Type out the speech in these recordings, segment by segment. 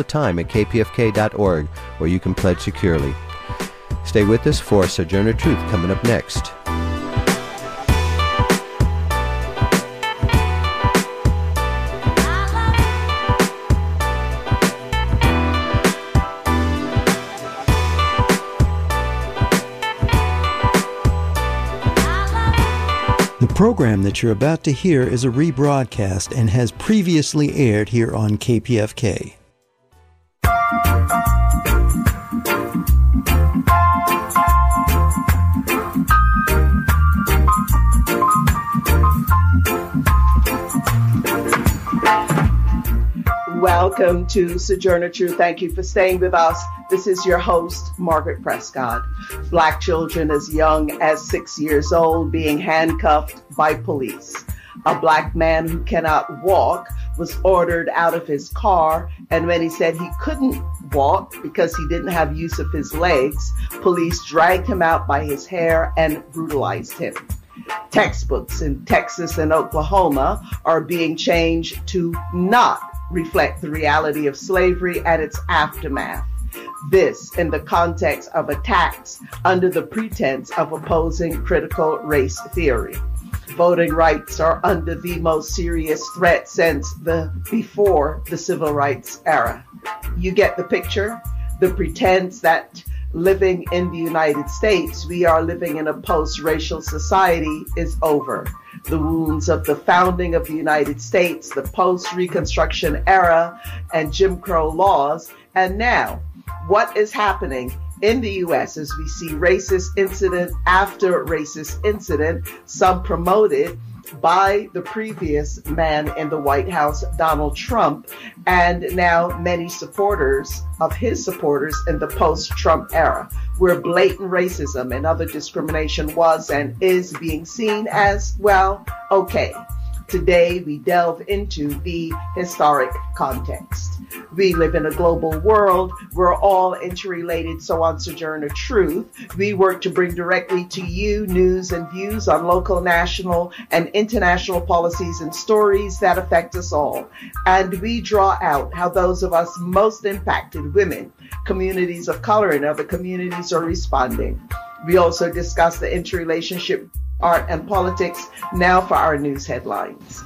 the time at kpfk.org, where you can pledge securely. Stay with us for Sojourner Truth coming up next. The program that you're about to hear is a rebroadcast and has previously aired here on KPFK. Welcome to Sojourner Truth. Thank you for staying with us. This is your host, Margaret Prescott. Black children as young as six years old being handcuffed by police. A black man who cannot walk was ordered out of his car, and when he said he couldn't walk because he didn't have use of his legs, police dragged him out by his hair and brutalized him. Textbooks in Texas and Oklahoma are being changed to not reflect the reality of slavery and its aftermath. This in the context of attacks under the pretense of opposing critical race theory. Voting rights are under the most serious threat since the before the civil rights era. You get the picture? The pretense that living in the United States, we are living in a post-racial society is over the wounds of the founding of the United States, the post Reconstruction era, and Jim Crow laws. And now, what is happening in the US as we see racist incident after racist incident, some promoted by the previous man in the White House, Donald Trump, and now many supporters of his supporters in the post Trump era, where blatant racism and other discrimination was and is being seen as, well, okay. Today, we delve into the historic context. We live in a global world. We're all interrelated. So on Sojourner Truth, we work to bring directly to you news and views on local, national, and international policies and stories that affect us all. And we draw out how those of us most impacted, women, communities of color, and other communities are responding. We also discuss the interrelationship art, and politics. Now for our news headlines.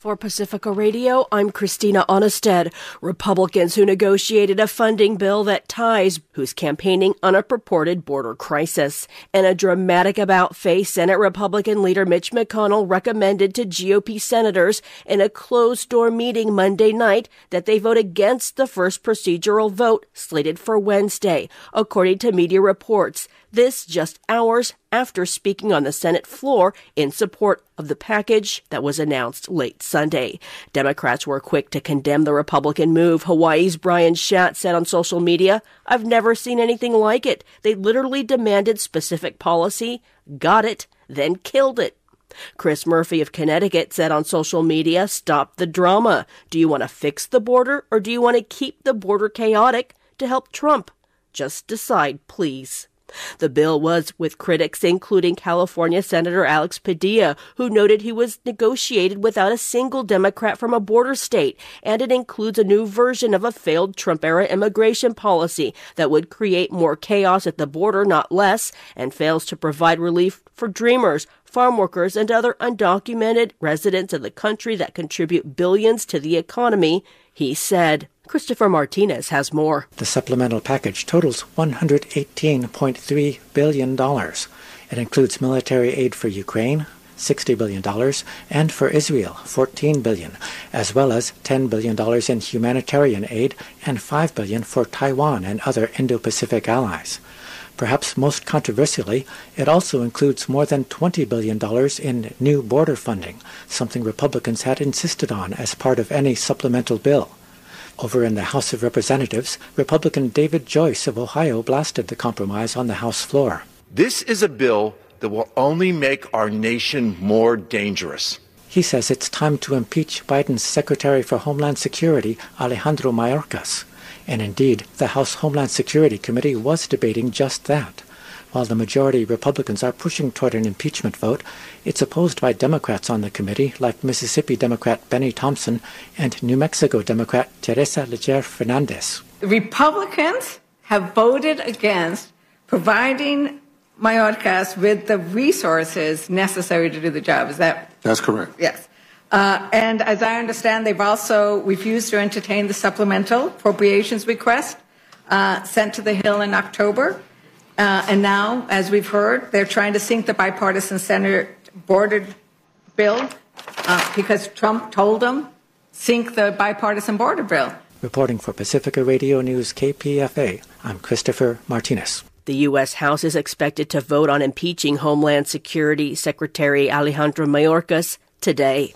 For Pacifica Radio, I'm Christina Aanestad. Republicans who negotiated a funding bill that ties who's campaigning on a purported border crisis. In a dramatic about face, Senate Republican leader Mitch McConnell recommended to GOP senators in a closed door meeting Monday night that they vote against the first procedural vote slated for Wednesday, according to media reports. This just hours after speaking on the Senate floor in support of the package that was announced late Sunday. Democrats were quick to condemn the Republican move. Hawaii's Brian Schatz said on social media, I've never seen anything like it. They literally demanded specific policy, got it, then killed it. Chris Murphy of Connecticut said on social media, Stop the drama. Do you want to fix the border or do you want to keep the border chaotic to help Trump? Just decide, please. The bill was with critics, including California Senator Alex Padilla, who noted he was negotiated without a single Democrat from a border state, and it includes a new version of a failed Trump era immigration policy that would create more chaos at the border, not less, and fails to provide relief for dreamers, farm workers, and other undocumented residents of the country that contribute billions to the economy, he said. Christopher Martinez has more. The supplemental package totals $118.3 billion. It includes military aid for Ukraine, $60 billion, and for Israel, 14 billion, as well as $10 billion in humanitarian aid and 5 billion for Taiwan and other Indo-Pacific allies. Perhaps most controversially, it also includes more than $20 billion in new border funding, something Republicans had insisted on as part of any supplemental bill. Over in the House of Representatives, Republican David Joyce of Ohio blasted the compromise on the House floor. This is a bill that will only make our nation more dangerous. He says it's time to impeach Biden's Secretary for Homeland Security, Alejandro Mayorkas. And indeed, the House Homeland Security Committee was debating just that. While the majority Republicans are pushing toward an impeachment vote, it's opposed by Democrats on the committee, like Mississippi Democrat Benny Thompson and New Mexico Democrat Teresa Leger Fernandez. The Republicans have voted against providing Mayorkas with the resources necessary to do the job. Is that? That's correct. Yes. Uh, and as I understand, they've also refused to entertain the supplemental appropriations request uh, sent to the Hill in October. Uh, and now, as we've heard, they're trying to sink the bipartisan Senate border bill uh, because Trump told them sink the bipartisan border bill. Reporting for Pacifica Radio News KPFA, I'm Christopher Martinez. The U.S. House is expected to vote on impeaching Homeland Security Secretary Alejandro Mayorkas today.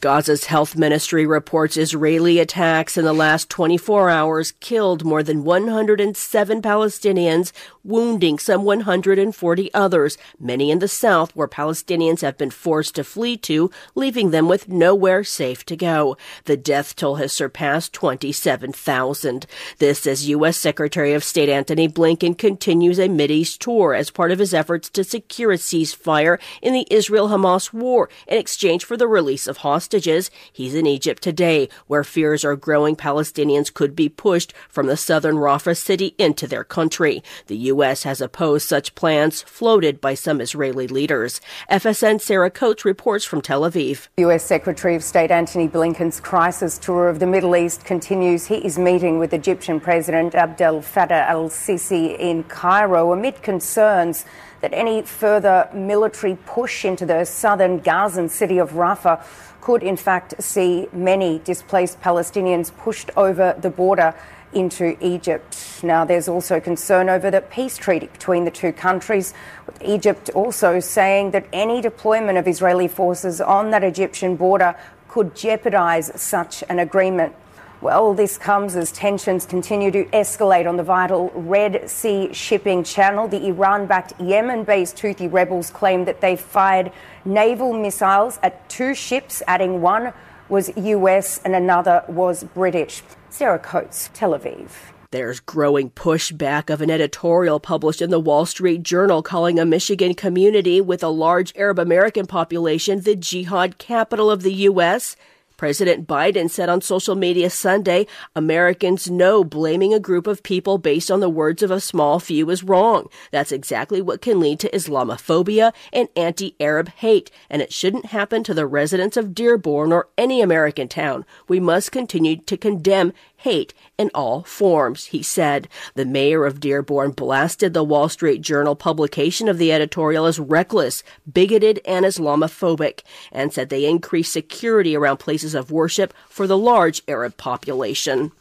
Gaza's health ministry reports Israeli attacks in the last 24 hours killed more than 107 Palestinians, wounding some 140 others, many in the south where Palestinians have been forced to flee to, leaving them with nowhere safe to go. The death toll has surpassed 27,000. This as U.S. Secretary of State Antony Blinken continues a Mideast tour as part of his efforts to secure a ceasefire in the Israel-Hamas war in exchange for the release of hostages. He's in Egypt today, where fears are growing Palestinians could be pushed from the southern Rafah city into their country. The U.S. has opposed such plans floated by some Israeli leaders. FSN Sarah Coates reports from Tel Aviv. U.S. Secretary of State Antony Blinken's crisis tour of the Middle East continues. He is meeting with Egyptian President Abdel Fattah al Sisi in Cairo amid concerns that any further military push into the southern Gazan city of Rafah could, in fact, see many displaced Palestinians pushed over the border into Egypt. Now, there's also concern over the peace treaty between the two countries, with Egypt also saying that any deployment of Israeli forces on that Egyptian border could jeopardise such an agreement. Well, this comes as tensions continue to escalate on the vital Red Sea shipping channel. The Iran backed Yemen based Houthi rebels claim that they fired naval missiles at two ships, adding one was US and another was British. Sarah Coates, Tel Aviv. There's growing pushback of an editorial published in the Wall Street Journal calling a Michigan community with a large Arab American population the jihad capital of the U.S. President Biden said on social media Sunday, Americans know blaming a group of people based on the words of a small few is wrong. That's exactly what can lead to Islamophobia and anti-Arab hate, and it shouldn't happen to the residents of Dearborn or any American town. We must continue to condemn hate in all forms, he said. The mayor of Dearborn blasted the Wall Street Journal publication of the editorial as reckless, bigoted, and Islamophobic, and said they increased security around places of worship for the large Arab population.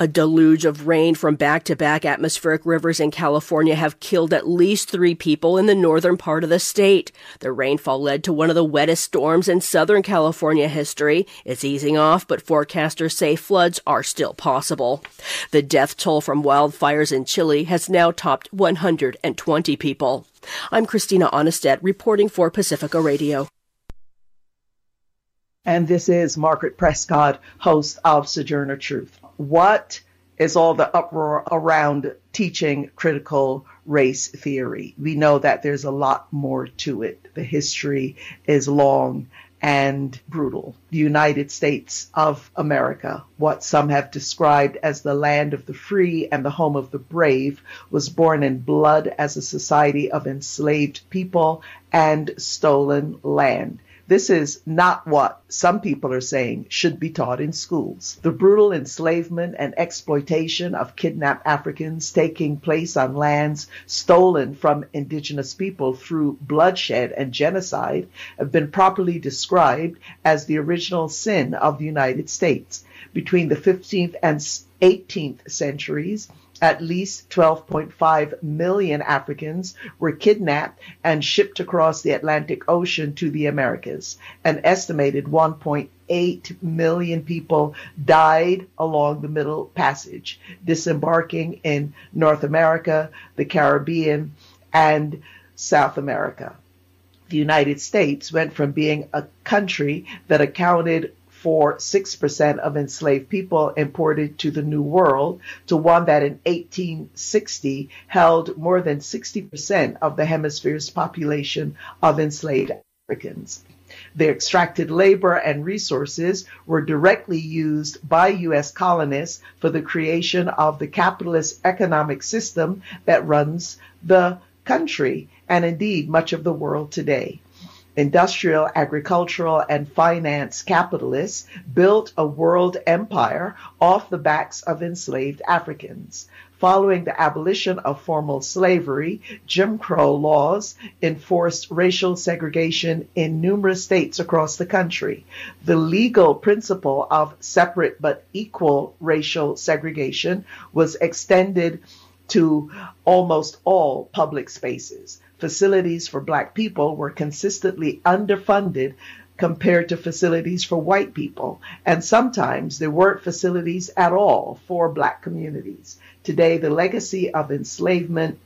A deluge of rain from back to back atmospheric rivers in California have killed at least three people in the northern part of the state. The rainfall led to one of the wettest storms in Southern California history. It's easing off, but forecasters say floods are still possible. The death toll from wildfires in Chile has now topped 120 people. I'm Christina Aanestad reporting for Pacifica Radio. And this is Margaret Prescott, host of Sojourner Truth what is all the uproar around teaching critical race theory? We know that there's a lot more to it. The history is long and brutal. The United States of America, what some have described as the land of the free and the home of the brave, was born in blood as a society of enslaved people and stolen land. This is not what some people are saying should be taught in schools. The brutal enslavement and exploitation of kidnapped Africans taking place on lands stolen from indigenous people through bloodshed and genocide have been properly described as the original sin of the United States. Between the 15th and 18th centuries, at least 12.5 million Africans were kidnapped and shipped across the Atlantic Ocean to the Americas. An estimated 1.8 million people died along the Middle Passage, disembarking in North America, the Caribbean, and South America. The United States went from being a country that accounted for 6% of enslaved people imported to the New World to one that in 1860 held more than 60% of the hemisphere's population of enslaved Africans. The extracted labor and resources were directly used by U.S. colonists for the creation of the capitalist economic system that runs the country and indeed much of the world today industrial, agricultural, and finance capitalists built a world empire off the backs of enslaved Africans. Following the abolition of formal slavery, Jim Crow laws enforced racial segregation in numerous states across the country. The legal principle of separate but equal racial segregation was extended to almost all public spaces facilities for black people were consistently underfunded compared to facilities for white people. And sometimes there weren't facilities at all for black communities. Today, the legacy of enslavement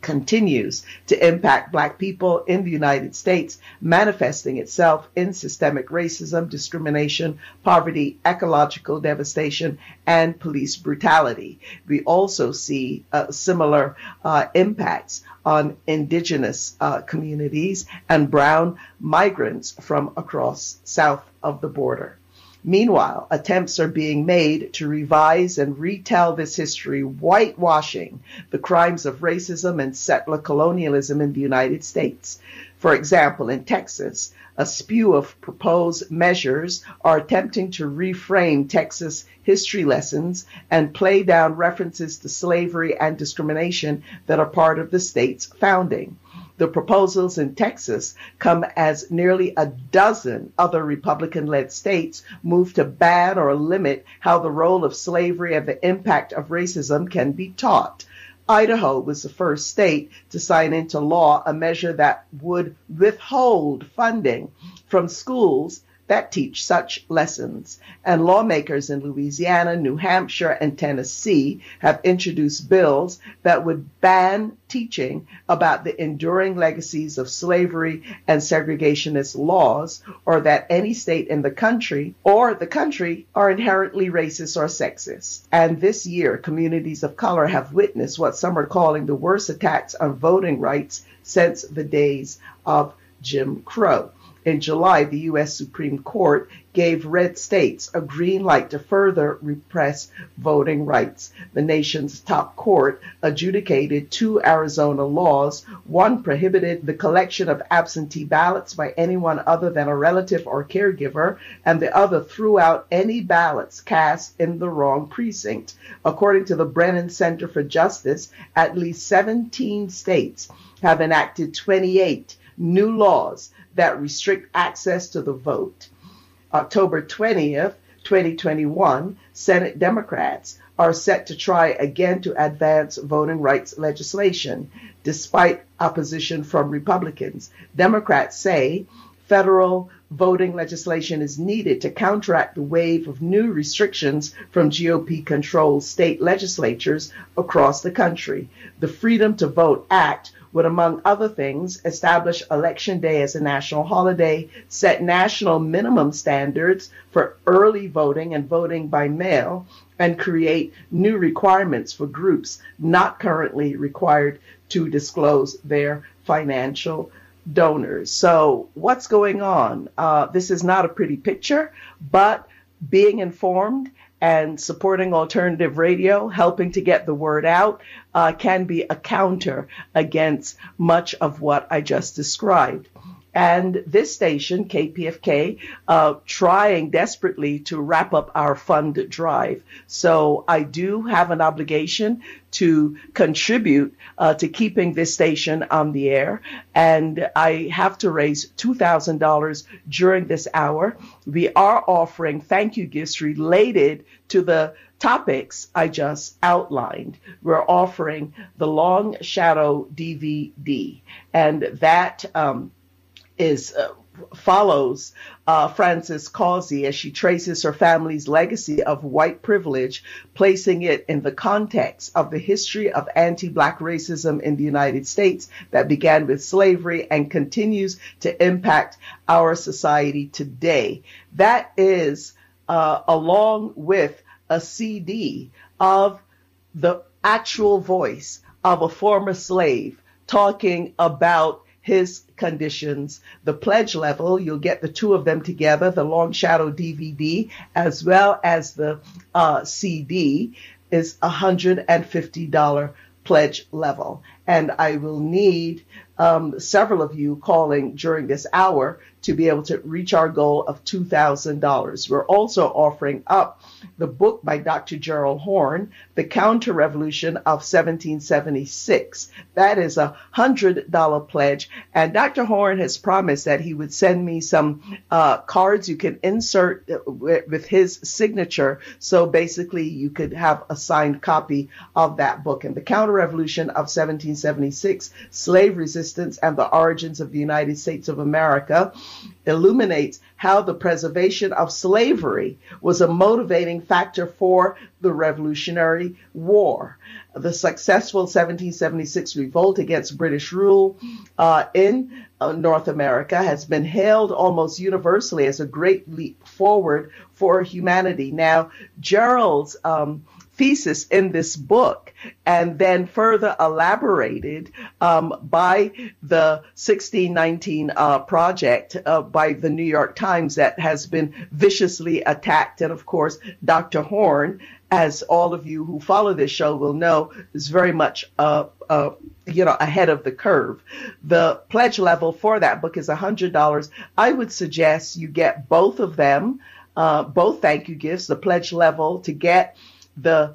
continues to impact black people in the United States, manifesting itself in systemic racism, discrimination, poverty, ecological devastation, and police brutality. We also see uh, similar uh, impacts on indigenous uh, communities and brown migrants from across south of the border. Meanwhile, attempts are being made to revise and retell this history, whitewashing the crimes of racism and settler colonialism in the United States. For example, in Texas, a spew of proposed measures are attempting to reframe Texas history lessons and play down references to slavery and discrimination that are part of the state's founding. The proposals in Texas come as nearly a dozen other Republican led states move to ban or limit how the role of slavery and the impact of racism can be taught. Idaho was the first state to sign into law a measure that would withhold funding from schools that teach such lessons. And lawmakers in Louisiana, New Hampshire, and Tennessee have introduced bills that would ban teaching about the enduring legacies of slavery and segregationist laws, or that any state in the country or the country are inherently racist or sexist. And this year, communities of color have witnessed what some are calling the worst attacks on voting rights since the days of Jim Crow. In July, the U.S. Supreme Court gave red states a green light to further repress voting rights. The nation's top court adjudicated two Arizona laws. One prohibited the collection of absentee ballots by anyone other than a relative or caregiver, and the other threw out any ballots cast in the wrong precinct. According to the Brennan Center for Justice, at least 17 states have enacted 28 new laws that restrict access to the vote. October 20th, 2021, Senate Democrats are set to try again to advance voting rights legislation, despite opposition from Republicans. Democrats say federal voting legislation is needed to counteract the wave of new restrictions from GOP controlled state legislatures across the country. The Freedom to Vote Act would, among other things, establish Election Day as a national holiday, set national minimum standards for early voting and voting by mail, and create new requirements for groups not currently required to disclose their financial donors. So, what's going on? Uh, this is not a pretty picture, but being informed and supporting alternative radio, helping to get the word out, uh, can be a counter against much of what I just described. And this station, KPFK, uh, trying desperately to wrap up our fund drive. So I do have an obligation to contribute uh, to keeping this station on the air. And I have to raise $2,000 during this hour. We are offering thank you gifts related to the topics I just outlined. We're offering the Long Shadow DVD. And that um, is uh, follows uh, Frances Causey as she traces her family's legacy of white privilege, placing it in the context of the history of anti black racism in the United States that began with slavery and continues to impact our society today. That is uh, along with a CD of the actual voice of a former slave talking about his conditions. The pledge level, you'll get the two of them together, the Long Shadow DVD as well as the uh, CD, is $150 pledge level. And I will need um, several of you calling during this hour to be able to reach our goal of $2,000. We're also offering up the book by Dr. Gerald Horne, The Counter Revolution of 1776. That is a $100 pledge. And Dr. Horne has promised that he would send me some uh, cards you can insert with, with his signature. So basically, you could have a signed copy of that book. And The Counter Revolution of 1776, Slave Resistance and the Origins of the United States of America illuminates how the preservation of slavery was a motivating factor for the Revolutionary War. The successful 1776 revolt against British rule uh, in uh, North America has been hailed almost universally as a great leap forward for humanity. Now, Gerald's um, thesis in this book and then further elaborated um, by the 1619 uh, project uh, by the New York Times that has been viciously attacked. And of course, Dr. Horne, as all of you who follow this show will know, is very much uh, uh, you know ahead of the curve. The pledge level for that book is $100. I would suggest you get both of them, uh, both thank you gifts, the pledge level to get the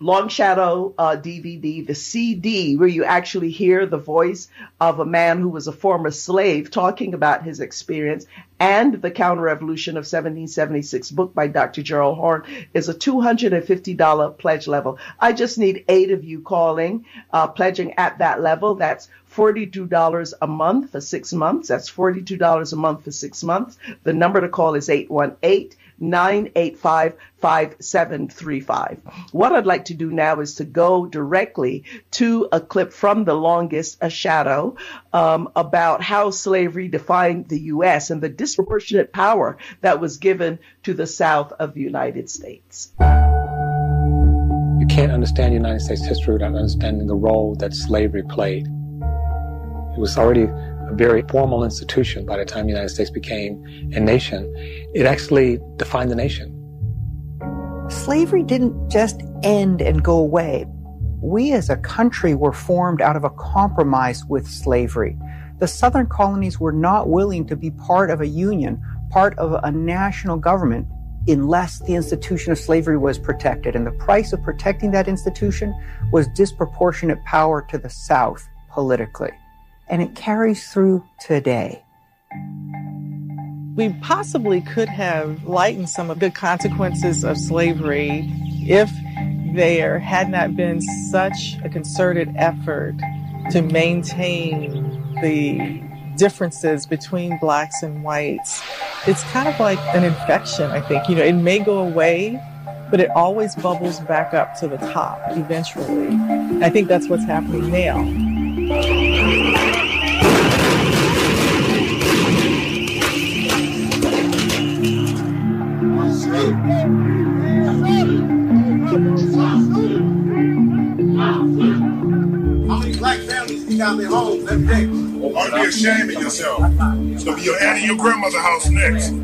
Long Shadow uh, DVD, the CD, where you actually hear the voice of a man who was a former slave talking about his experience, and the Counter Revolution of 1776 book by Dr. Gerald Horne is a $250 pledge level. I just need eight of you calling, uh, pledging at that level. That's $42 a month for six months. That's $42 a month for six months. The number to call is 818 985 5735. What I'd like to do now is to go directly to a clip from The Longest a Shadow um, about how slavery defined the U.S. and the disproportionate power that was given to the South of the United States. You can't understand United States history without understanding the role that slavery played. It was already a very formal institution by the time the United States became a nation. It actually defined the nation. Slavery didn't just end and go away. We as a country were formed out of a compromise with slavery. The southern colonies were not willing to be part of a union, part of a national government, unless the institution of slavery was protected. And the price of protecting that institution was disproportionate power to the South politically and it carries through today. We possibly could have lightened some of the consequences of slavery if there had not been such a concerted effort to maintain the differences between blacks and whites. It's kind of like an infection, I think. You know, it may go away, but it always bubbles back up to the top eventually. I think that's what's happening now. How many black families kick out their homes every day? To be ashamed of yourself. It's gonna be your aunt and your grandmother's house next.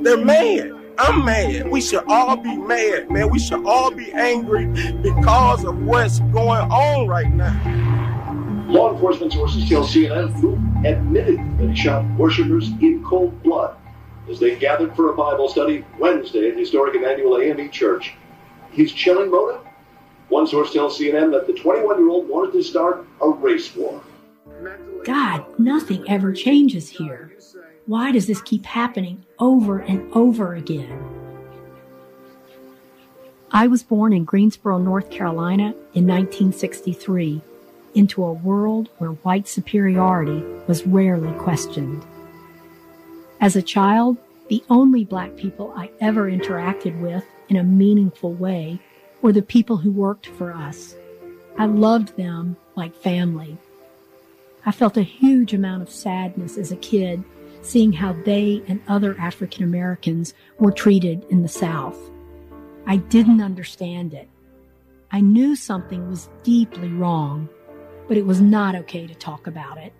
They're mad. I'm mad. We should all be mad, man. We should all be angry because of what's going on right now. Law enforcement sources tell CNN admitted that he shot worshippers in cold blood as they gathered for a Bible study Wednesday at the historic Emmanuel AME Church. His chilling motive? One source tells CNN that the 21 year old wanted to start a race war. God, nothing ever changes here. Why does this keep happening over and over again? I was born in Greensboro, North Carolina in 1963 into a world where white superiority was rarely questioned. As a child, the only black people I ever interacted with in a meaningful way were the people who worked for us. I loved them like family. I felt a huge amount of sadness as a kid seeing how they and other African Americans were treated in the South. I didn't understand it. I knew something was deeply wrong, but it was not okay to talk about it.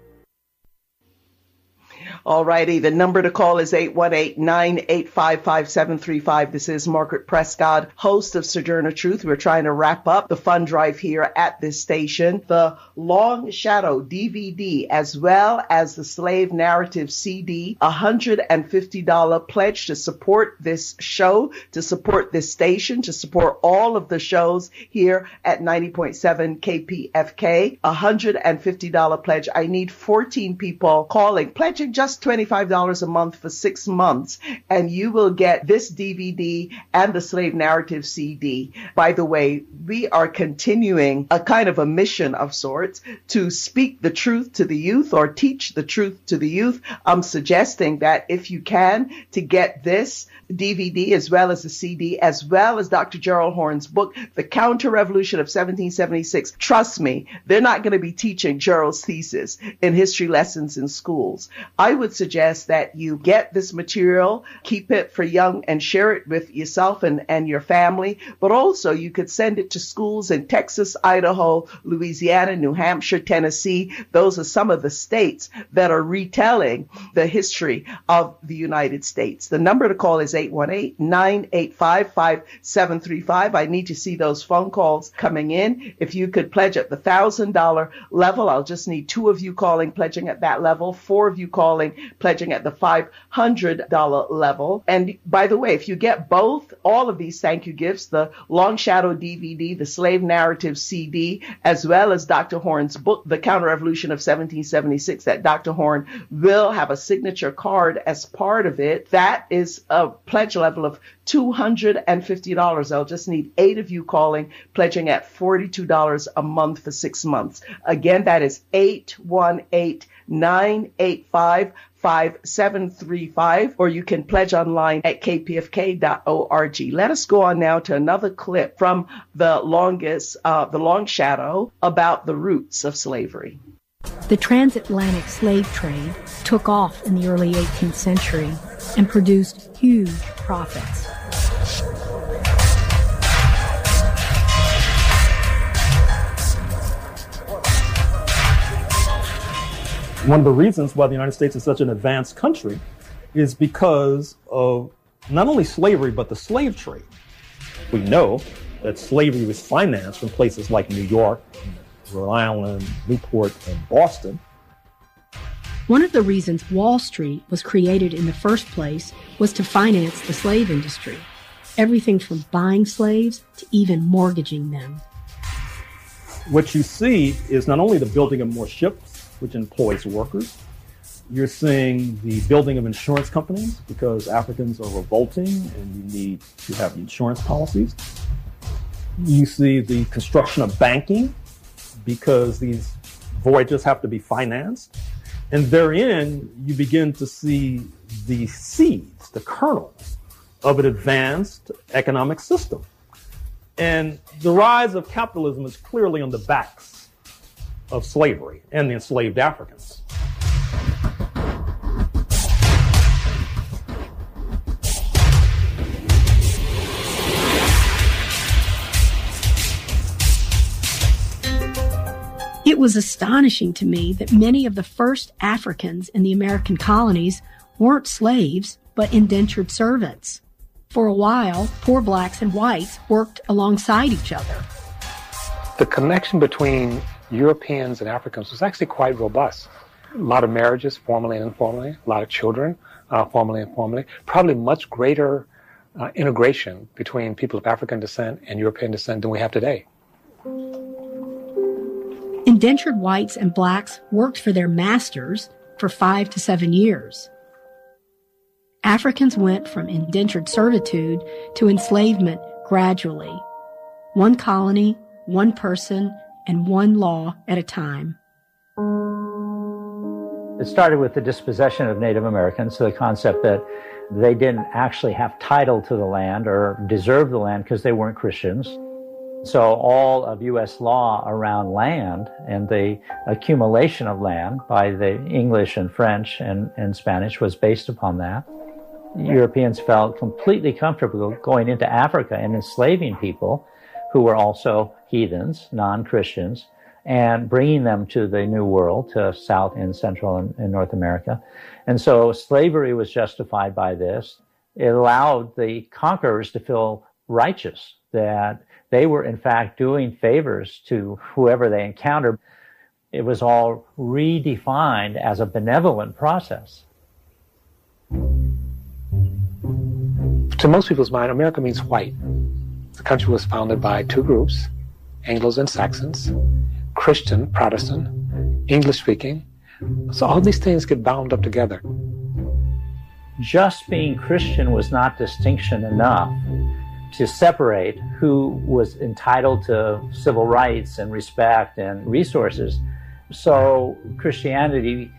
All righty. The number to call is 818-985-5735. This is Margaret Prescott, host of Sojourner Truth. We're trying to wrap up the fund drive here at this station. The Long Shadow DVD, as well as the Slave Narrative CD, $150 pledge to support this show, to support this station, to support all of the shows here at 90.7 KPFK. $150 pledge. I need 14 people calling, pledging just $25 a month for six months, and you will get this DVD and the Slave Narrative CD. By the way, we are continuing a kind of a mission of sorts to speak the truth to the youth or teach the truth to the youth. I'm suggesting that if you can, to get this DVD as well as the CD, as well as Dr. Gerald Horne's book, The Counter Revolution of 1776. Trust me, they're not going to be teaching Gerald's thesis in history lessons in schools. I would suggest that you get this material, keep it for young and share it with yourself and, and your family, but also you could send it to schools in Texas, Idaho, Louisiana, New Hampshire, Tennessee. Those are some of the states that are retelling the history of the United States. The number to call is 818-985-5735. I need to see those phone calls coming in. If you could pledge at the thousand dollar level, I'll just need two of you calling, pledging at that level, four of you calling, pledging at the $500 level. And by the way, if you get both, all of these thank you gifts, the Long Shadow DVD, the Slave Narrative CD, as well as Dr. Horne's book, The Counter Revolution of 1776, that Dr. Horn will have a signature card as part of it. That is a pledge level of $250. I'll just need eight of you calling, pledging at $42 a month for six months. Again, that is 818 985 5735, or you can pledge online at kpfk.org. Let us go on now to another clip from the longest, uh, the long shadow about the roots of slavery. The transatlantic slave trade took off in the early 18th century and produced huge profits. One of the reasons why the United States is such an advanced country is because of not only slavery, but the slave trade. We know that slavery was financed from places like New York, Rhode Island, Newport, and Boston. One of the reasons Wall Street was created in the first place was to finance the slave industry. Everything from buying slaves to even mortgaging them. What you see is not only the building of more ships, which employs workers, you're seeing the building of insurance companies because Africans are revolting and you need to have insurance policies. You see the construction of banking because these voyages have to be financed. And therein, you begin to see the seeds, the kernels of an advanced economic system. And the rise of capitalism is clearly on the backs of slavery and the enslaved Africans. It was astonishing to me that many of the first Africans in the American colonies weren't slaves, but indentured servants. For a while, poor blacks and whites worked alongside each other. The connection between Europeans and Africans was actually quite robust. A lot of marriages, formally and informally, a lot of children, uh, formally and informally, probably much greater uh, integration between people of African descent and European descent than we have today. Indentured whites and blacks worked for their masters for five to seven years. Africans went from indentured servitude to enslavement gradually. One colony, one person, and one law at a time. It started with the dispossession of Native Americans, so the concept that they didn't actually have title to the land or deserve the land because they weren't Christians. So all of U.S. law around land and the accumulation of land by the English and French and, and Spanish was based upon that. Europeans felt completely comfortable going into Africa and enslaving people who were also heathens, non-Christians, and bringing them to the New World, to South and Central and, and North America. And so slavery was justified by this. It allowed the conquerors to feel righteous, that they were in fact doing favors to whoever they encountered. It was all redefined as a benevolent process. To most people's mind, America means white. The country was founded by two groups, Anglos and Saxons, Christian, Protestant, English speaking. So all these things get bound up together. Just being Christian was not distinction enough to separate who was entitled to civil rights and respect and resources. So Christianity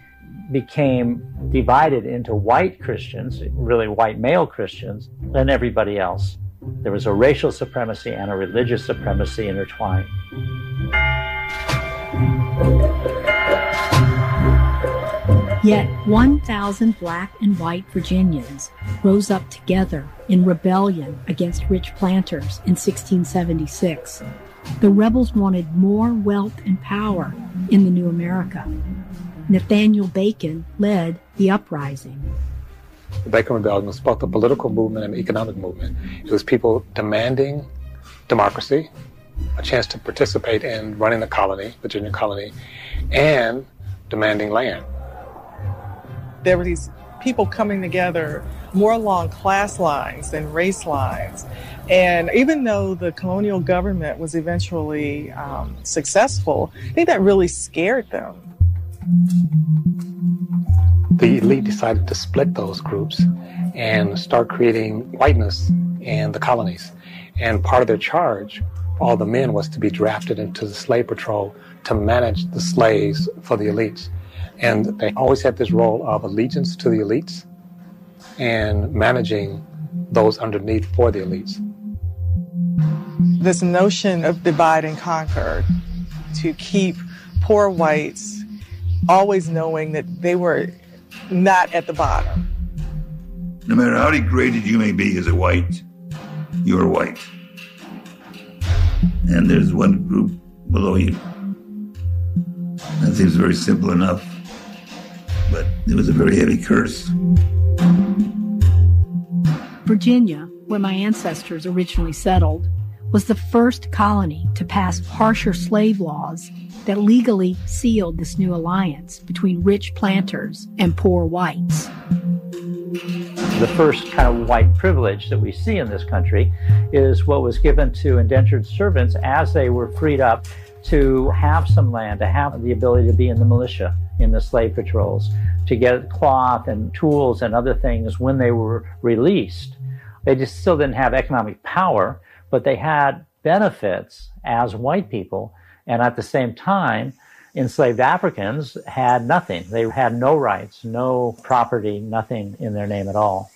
became divided into white Christians, really white male Christians, and everybody else. There was a racial supremacy and a religious supremacy intertwined. Yet 1,000 black and white Virginians rose up together in rebellion against rich planters in 1676. The rebels wanted more wealth and power in the new America. Nathaniel Bacon led the uprising. The Bacon Rebellion was both a political movement and an economic movement. It was people demanding democracy, a chance to participate in running the colony, Virginia colony, and demanding land there were these people coming together more along class lines than race lines. And even though the colonial government was eventually um, successful, I think that really scared them. The elite decided to split those groups and start creating whiteness in the colonies. And part of their charge all the men was to be drafted into the slave patrol to manage the slaves for the elites. And they always had this role of allegiance to the elites and managing those underneath for the elites. This notion of divide and conquer to keep poor whites always knowing that they were not at the bottom. No matter how degraded you may be as a white, you're white. And there's one group below you. That seems very simple enough but it was a very heavy curse. Virginia, where my ancestors originally settled, was the first colony to pass harsher slave laws that legally sealed this new alliance between rich planters and poor whites. The first kind of white privilege that we see in this country is what was given to indentured servants as they were freed up to have some land, to have the ability to be in the militia, in the slave patrols, to get cloth and tools and other things when they were released. They just still didn't have economic power, but they had benefits as white people. And at the same time, enslaved Africans had nothing. They had no rights, no property, nothing in their name at all.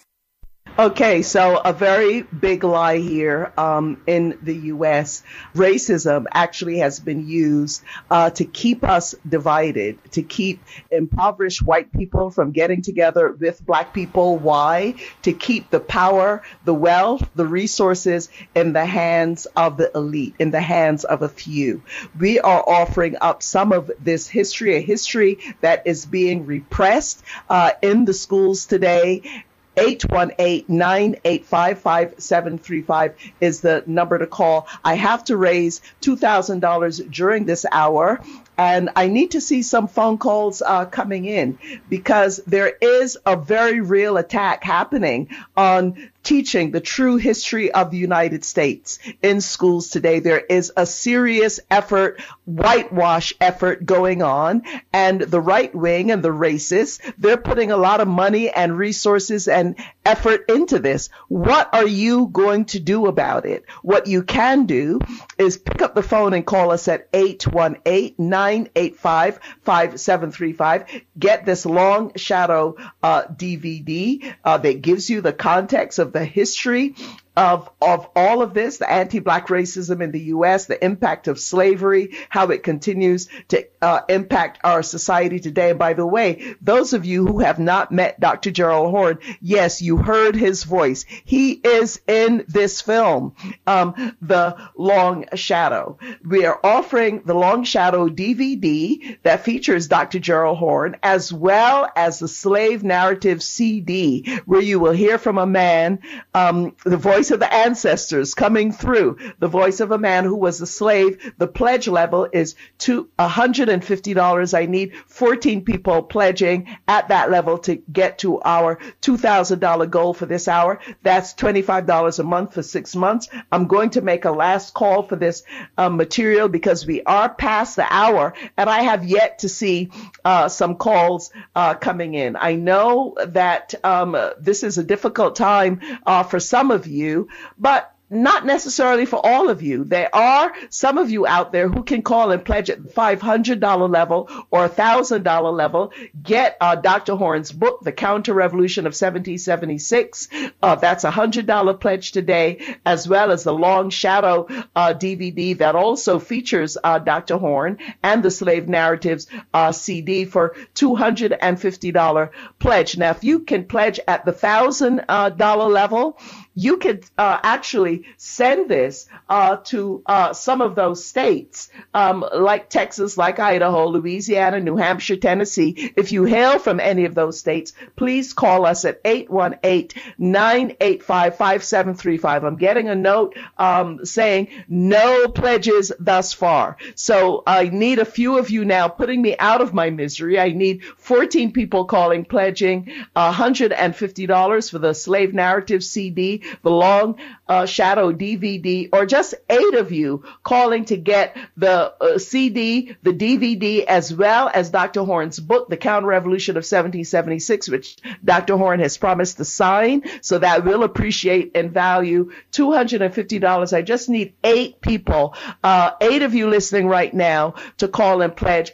Okay, so a very big lie here um, in the U.S. Racism actually has been used uh, to keep us divided, to keep impoverished white people from getting together with black people. Why? To keep the power, the wealth, the resources in the hands of the elite, in the hands of a few. We are offering up some of this history, a history that is being repressed uh, in the schools today 818-985-5735 is the number to call. I have to raise $2,000 during this hour. And I need to see some phone calls uh, coming in because there is a very real attack happening on teaching the true history of the United States in schools today. There is a serious effort, whitewash effort going on, and the right wing and the racists, they're putting a lot of money and resources and effort into this. What are you going to do about it? What you can do is pick up the phone and call us at 818-985-5735. Get this long shadow uh, DVD uh, that gives you the context of the history of of all of this, the anti-black racism in the U.S., the impact of slavery, how it continues to uh, impact our society today. And by the way, those of you who have not met Dr. Gerald Horne, yes, you heard his voice. He is in this film, um, The Long Shadow. We are offering the Long Shadow DVD that features Dr. Gerald Horne, as well as the Slave Narrative CD, where you will hear from a man, um, the voice voice of the ancestors coming through, the voice of a man who was a slave. The pledge level is to $150. I need 14 people pledging at that level to get to our $2,000 goal for this hour. That's $25 a month for six months. I'm going to make a last call for this um, material because we are past the hour and I have yet to see uh, some calls uh, coming in. I know that um, this is a difficult time uh, for some of you but not necessarily for all of you. There are some of you out there who can call and pledge at the $500 level or $1,000 level. Get uh, Dr. Horne's book, The Counter Revolution of 1776. Uh, that's a $100 pledge today, as well as the Long Shadow uh, DVD that also features uh, Dr. Horne and the Slave Narratives uh, CD for $250 pledge. Now, if you can pledge at the $1,000 uh, level, you could uh, actually send this uh, to uh, some of those states, um, like Texas, like Idaho, Louisiana, New Hampshire, Tennessee. If you hail from any of those states, please call us at 818-985-5735. I'm getting a note um, saying no pledges thus far. So I need a few of you now putting me out of my misery. I need 14 people calling, pledging $150 for the Slave Narrative CD the Long uh, Shadow DVD, or just eight of you calling to get the uh, CD, the DVD, as well as Dr. Horne's book, The Counter Revolution of 1776, which Dr. Horne has promised to sign. So that will appreciate and value $250. I just need eight people, uh, eight of you listening right now to call and pledge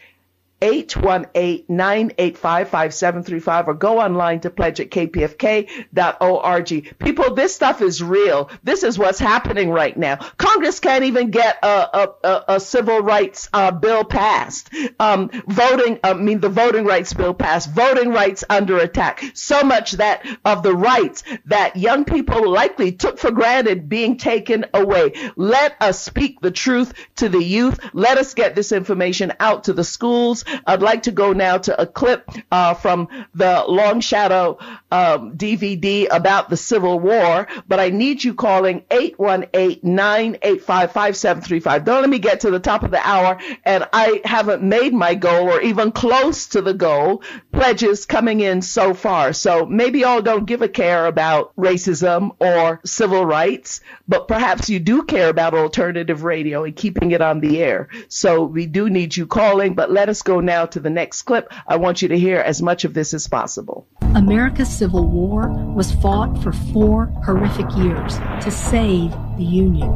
818-985-5735 or go online to pledge at kpfk.org. People, this stuff is real. This is what's happening right now. Congress can't even get a, a, a civil rights uh, bill passed. Um, voting, I mean, the voting rights bill passed. Voting rights under attack. So much that of the rights that young people likely took for granted being taken away. Let us speak the truth to the youth. Let us get this information out to the schools I'd like to go now to a clip uh, from the Long Shadow um, DVD about the Civil War, but I need you calling 818-985-5735. Don't let me get to the top of the hour and I haven't made my goal or even close to the goal. Pledges coming in so far. So maybe y'all don't give a care about racism or civil rights, but perhaps you do care about alternative radio and keeping it on the air. So we do need you calling, but let us go now to the next clip. I want you to hear as much of this as possible. America's Civil War was fought for four horrific years to save the Union.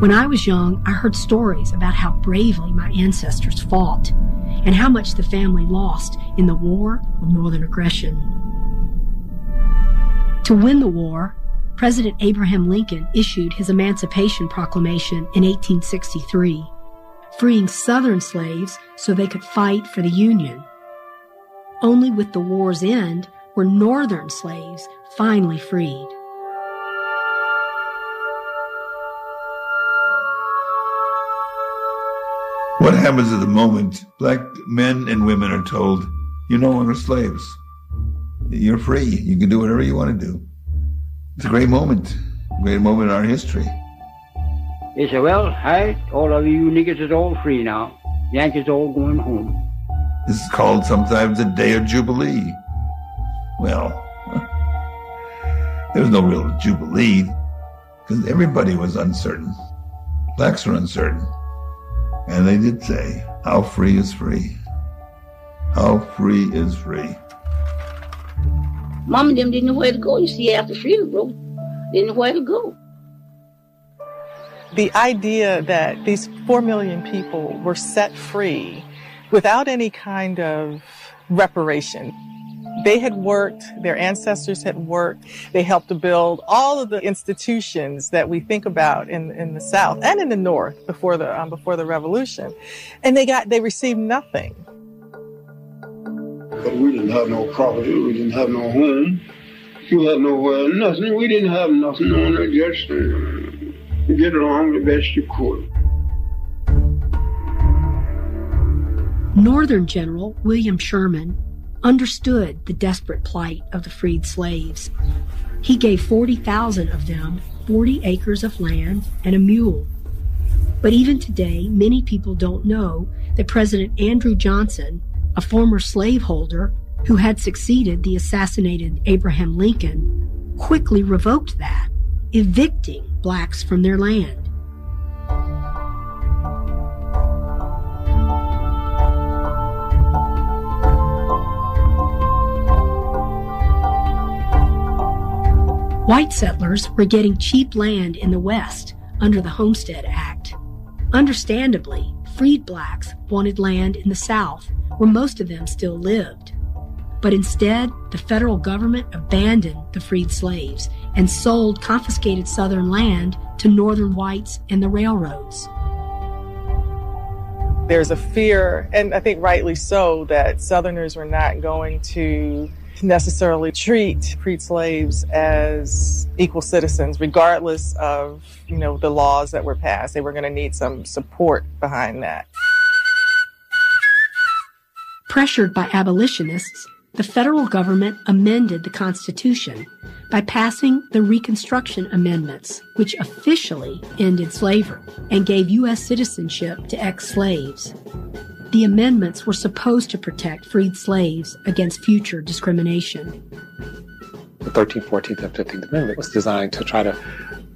When I was young, I heard stories about how bravely my ancestors fought and how much the family lost in the War of Northern Aggression. To win the war, President Abraham Lincoln issued his Emancipation Proclamation in 1863, freeing Southern slaves so they could fight for the Union. Only with the war's end were Northern slaves finally freed. What happens at the moment? Black men and women are told, you're no longer slaves. You're free. You can do whatever you want to do. It's a great moment, great moment in our history. They said, well, hi, all of you niggas is all free now. Yankees all going home. This is called sometimes a day of jubilee. Well, there was no real jubilee because everybody was uncertain. Blacks were uncertain. And they did say, How free is free? How free is free? Mom and them didn't know where to go. You see, after freedom broke, didn't know where to go. The idea that these four million people were set free without any kind of reparation. They had worked, their ancestors had worked, they helped to build all of the institutions that we think about in, in the South and in the North before the, um, before the revolution. And they got, they received nothing. But we didn't have no property, we didn't have no home, we had nowhere, nothing. We didn't have nothing on it, just uh, get along the best you could. Northern General William Sherman understood the desperate plight of the freed slaves. He gave 40,000 of them 40 acres of land and a mule. But even today, many people don't know that President Andrew Johnson, a former slaveholder who had succeeded the assassinated Abraham Lincoln, quickly revoked that, evicting blacks from their land. White settlers were getting cheap land in the West under the Homestead Act. Understandably, freed blacks wanted land in the South, where most of them still lived. But instead, the federal government abandoned the freed slaves and sold confiscated Southern land to Northern whites and the railroads. There's a fear, and I think rightly so, that Southerners were not going to necessarily treat freed slaves as equal citizens, regardless of you know the laws that were passed. They were going to need some support behind that. Pressured by abolitionists, the federal government amended the Constitution by passing the Reconstruction Amendments, which officially ended slavery and gave U.S. citizenship to ex slaves. The amendments were supposed to protect freed slaves against future discrimination. The 13th, 14th, and 15th Amendment was designed to try to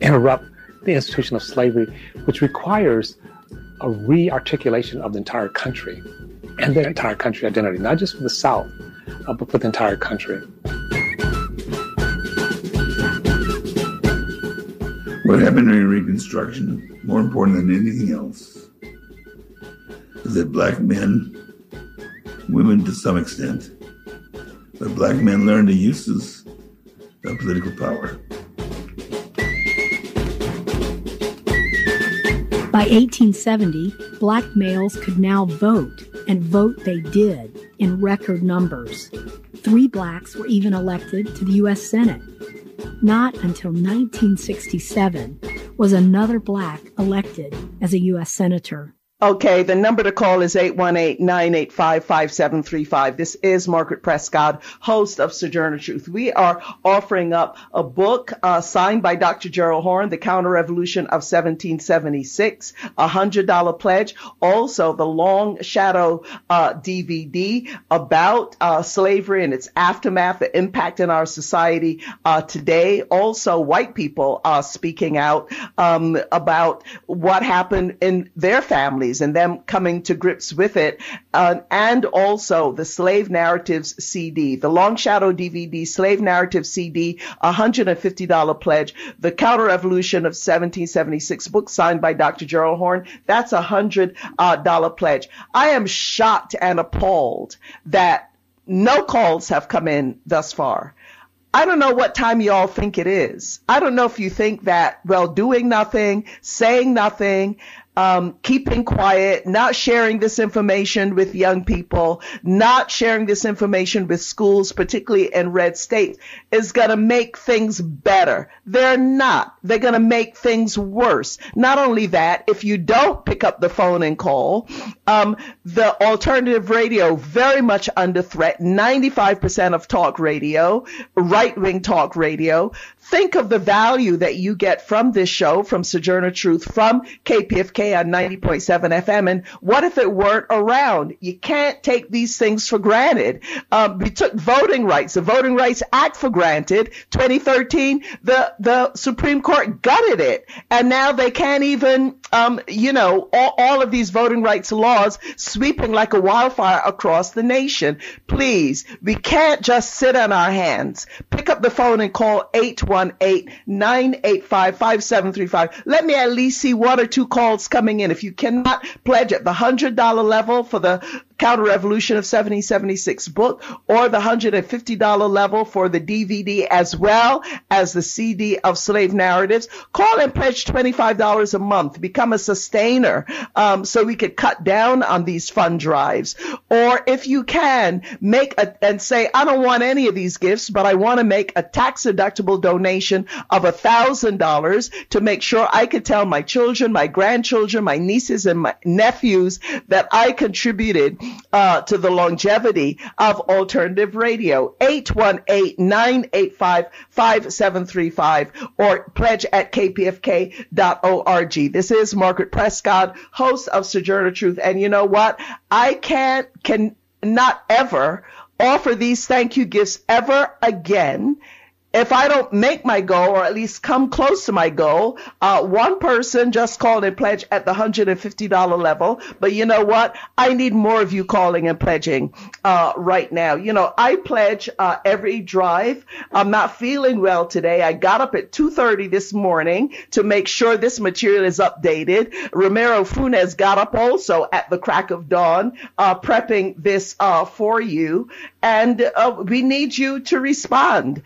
interrupt the institution of slavery, which requires a re-articulation of the entire country and their entire country identity, not just for the South, uh, but for the entire country. What happened during Reconstruction, more important than anything else, is that black men, women to some extent, but black men learned the uses of political power. By 1870, black males could now vote, and vote they did in record numbers. Three blacks were even elected to the U.S. Senate. Not until 1967 was another black elected as a U.S. Senator. Okay, the number to call is 818-985-5735. This is Margaret Prescott, host of Sojourner Truth. We are offering up a book uh, signed by Dr. Gerald Horne, The Counter Revolution of 1776, a $100 pledge. Also, the Long Shadow uh, DVD about uh, slavery and its aftermath, the impact in our society uh, today. Also, white people are speaking out um, about what happened in their families families and them coming to grips with it. Uh, and also the Slave Narratives CD, the Long Shadow DVD, Slave Narrative CD, $150 pledge, the Counter Revolution of 1776 book signed by Dr. Gerald Horne. That's a $100 uh, pledge. I am shocked and appalled that no calls have come in thus far. I don't know what time y'all think it is. I don't know if you think that, well, doing nothing, saying nothing, um, keeping quiet, not sharing this information with young people, not sharing this information with schools, particularly in red states, is going to make things better. They're not. They're going to make things worse. Not only that, if you don't pick up the phone and call, um, the alternative radio very much under threat. 95% of talk radio, right wing talk radio, think of the value that you get from this show, from Sojourner Truth, from KPFK on 90.7 FM. And what if it weren't around? You can't take these things for granted. Um, we took voting rights, the Voting Rights Act for granted. 2013, the, the Supreme Court gutted it. And now they can't even, um, you know, all, all of these voting rights laws sweeping like a wildfire across the nation. Please, we can't just sit on our hands. Pick up the phone and call 818 985 5735. Let me at least see one or two calls coming in. If you cannot pledge at the $100 level for the Counter Revolution of 1776 book or the $150 level for the DVD as well as the CD of slave narratives. Call and pledge $25 a month. Become a sustainer um, so we could cut down on these fund drives. Or if you can, make a, and say, I don't want any of these gifts, but I want to make a tax deductible donation of $1,000 to make sure I could tell my children, my grandchildren, my nieces, and my nephews that I contributed uh, to the longevity of alternative radio. 818-985-5735 or pledge at kpfk.org. This is Margaret Prescott, host of Sojourner Truth. And you know what? I can't, can not ever offer these thank you gifts ever again if I don't make my goal or at least come close to my goal, uh, one person just called and pledged at the $150 level. But you know what? I need more of you calling and pledging uh, right now. You know, I pledge uh, every drive. I'm not feeling well today. I got up at 2.30 this morning to make sure this material is updated. Romero Funes got up also at the crack of dawn, uh, prepping this uh, for you. And uh, we need you to respond.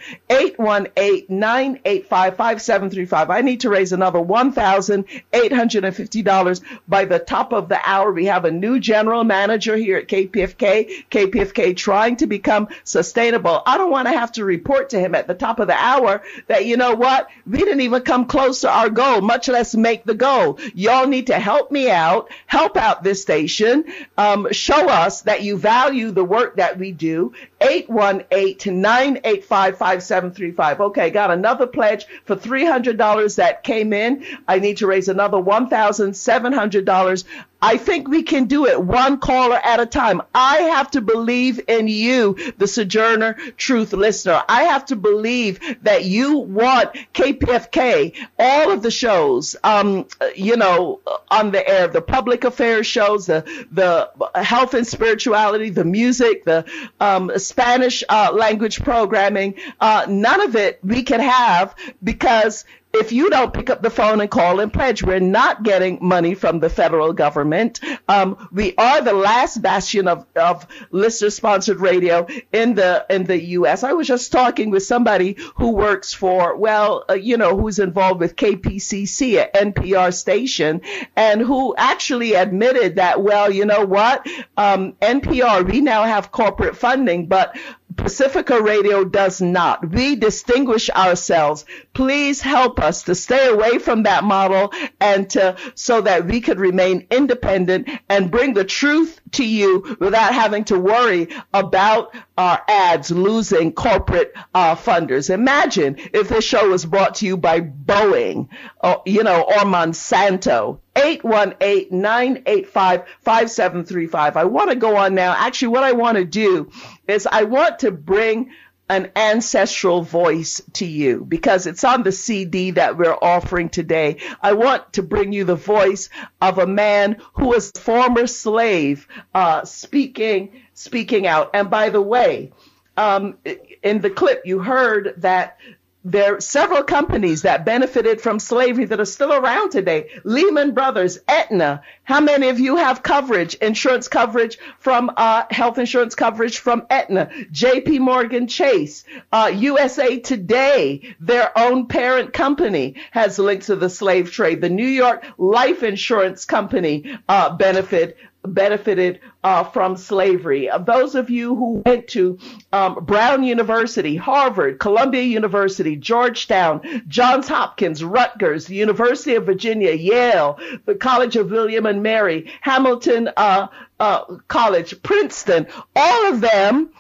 818-985-5735. I need to raise another $1,850 by the top of the hour. We have a new general manager here at KPFK, KPFK trying to become sustainable. I don't want to have to report to him at the top of the hour that, you know what, we didn't even come close to our goal, much less make the goal. Y'all need to help me out, help out this station, um, show us that you value the work that we do. 818 985 5735. Okay, got another pledge for $300 that came in. I need to raise another $1,700. I think we can do it one caller at a time. I have to believe in you, the Sojourner Truth listener. I have to believe that you want KPFK, all of the shows, um, you know, on the air, the public affairs shows, the, the health and spirituality, the music, the um, Spanish uh, language programming, uh, none of it we can have because if you don't pick up the phone and call and pledge, we're not getting money from the federal government. Um, we are the last bastion of, of listener sponsored radio in the in the U.S. I was just talking with somebody who works for, well, uh, you know, who's involved with KPCC, an NPR station, and who actually admitted that, well, you know what, um, NPR, we now have corporate funding, but Pacifica Radio does not. We distinguish ourselves. Please help us to stay away from that model and to so that we could remain independent and bring the truth to you without having to worry about our ads losing corporate uh, funders. Imagine if this show was brought to you by Boeing, or, you know, or Monsanto. 818-985-5735. I want to go on now. Actually, what I want to do is I want to bring an ancestral voice to you because it's on the CD that we're offering today. I want to bring you the voice of a man who was former slave, uh, speaking, speaking out. And by the way, um, in the clip, you heard that there are several companies that benefited from slavery that are still around today. Lehman Brothers, Aetna. How many of you have coverage, insurance coverage from uh, health insurance coverage from Aetna? J.P. Morgan Chase, uh, USA Today, their own parent company has links to the slave trade. The New York Life Insurance Company uh, benefit benefited uh, from slavery. Those of you who went to um, Brown University, Harvard, Columbia University, Georgetown, Johns Hopkins, Rutgers, the University of Virginia, Yale, the College of William and Mary, Hamilton uh, uh College, Princeton, all of them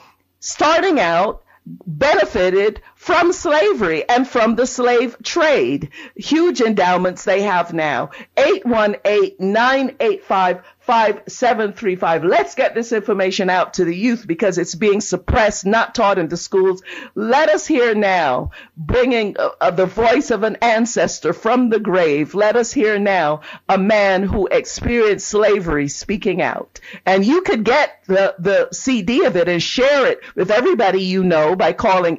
starting out benefited from slavery and from the slave trade. Huge endowments they have now. 818-985 5735. Let's get this information out to the youth because it's being suppressed, not taught in the schools. Let us hear now, bringing uh, uh, the voice of an ancestor from the grave. Let us hear now a man who experienced slavery speaking out. And you could get the, the CD of it and share it with everybody you know by calling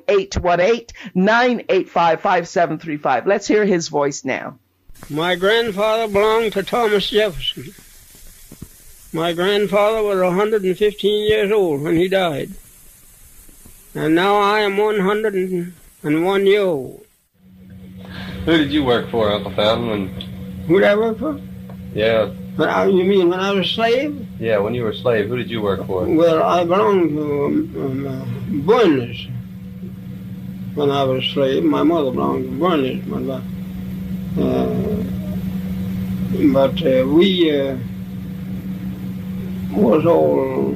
818-985-5735. Let's hear his voice now. My grandfather belonged to Thomas Jefferson. My grandfather was 115 years old when he died. And now I am 101 years old. Who did you work for, Uncle Fountain? When... Who did I work for? Yeah. But I, you mean when I was a slave? Yeah, when you were a slave, who did you work for? Well, I belonged to um, um, uh, when I was a slave. My mother belonged to Burnley's. But, uh, but uh, we uh, was all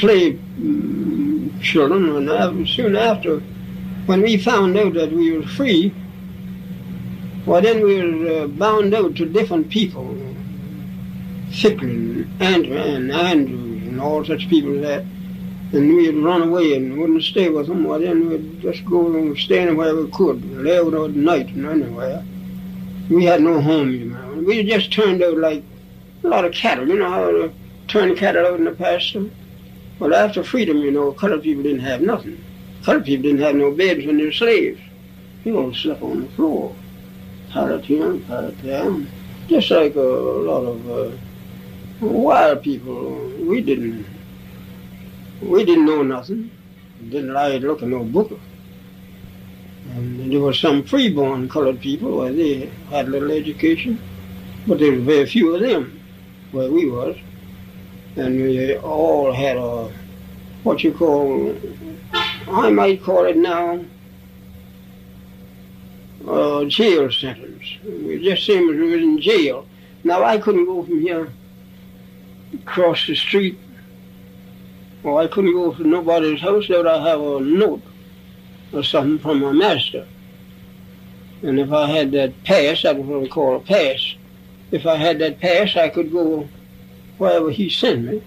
slave mm, children, and soon after, when we found out that we were free, well, then we were uh, bound out to different people, Ficklin, Andrew, and Andrews, and all such people that, and we'd run away and wouldn't stay with them. Well, then we'd just go and stay anywhere we could, lay out at night and anywhere. We had no home, you know. We just turned out like a lot of cattle. You know how to turn the cattle out in the pasture? Well, after freedom, you know, colored people didn't have nothing. Colored people didn't have no beds when they were slaves. You all slept on the floor. Pallet here, pallet there. Just like a lot of uh, wild people. We didn't, we didn't know nothing. Didn't like look at no book. And there were some freeborn colored people where they had little education, but there were very few of them where we was, and we all had a what you call I might call it now a jail sentence. We just same as we was in jail. Now I couldn't go from here across the street, or I couldn't go to nobody's house without I have a note or something from my master. And if I had that pass, that was what we call a pass, if I had that pass, I could go wherever he sent me,